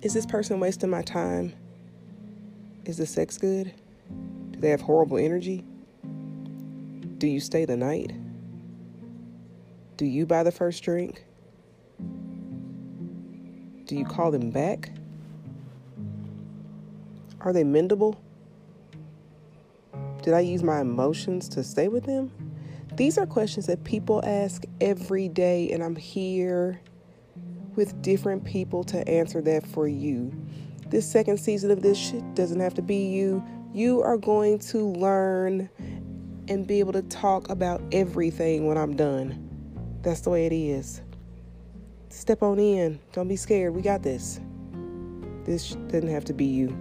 Is this person wasting my time? Is the sex good? Do they have horrible energy? Do you stay the night? Do you buy the first drink? Do you call them back? Are they mendable? Did I use my emotions to stay with them? These are questions that people ask every day, and I'm here with different people to answer that for you. This second season of this shit doesn't have to be you. You are going to learn and be able to talk about everything when I'm done. That's the way it is. Step on in. Don't be scared. We got this. This doesn't have to be you.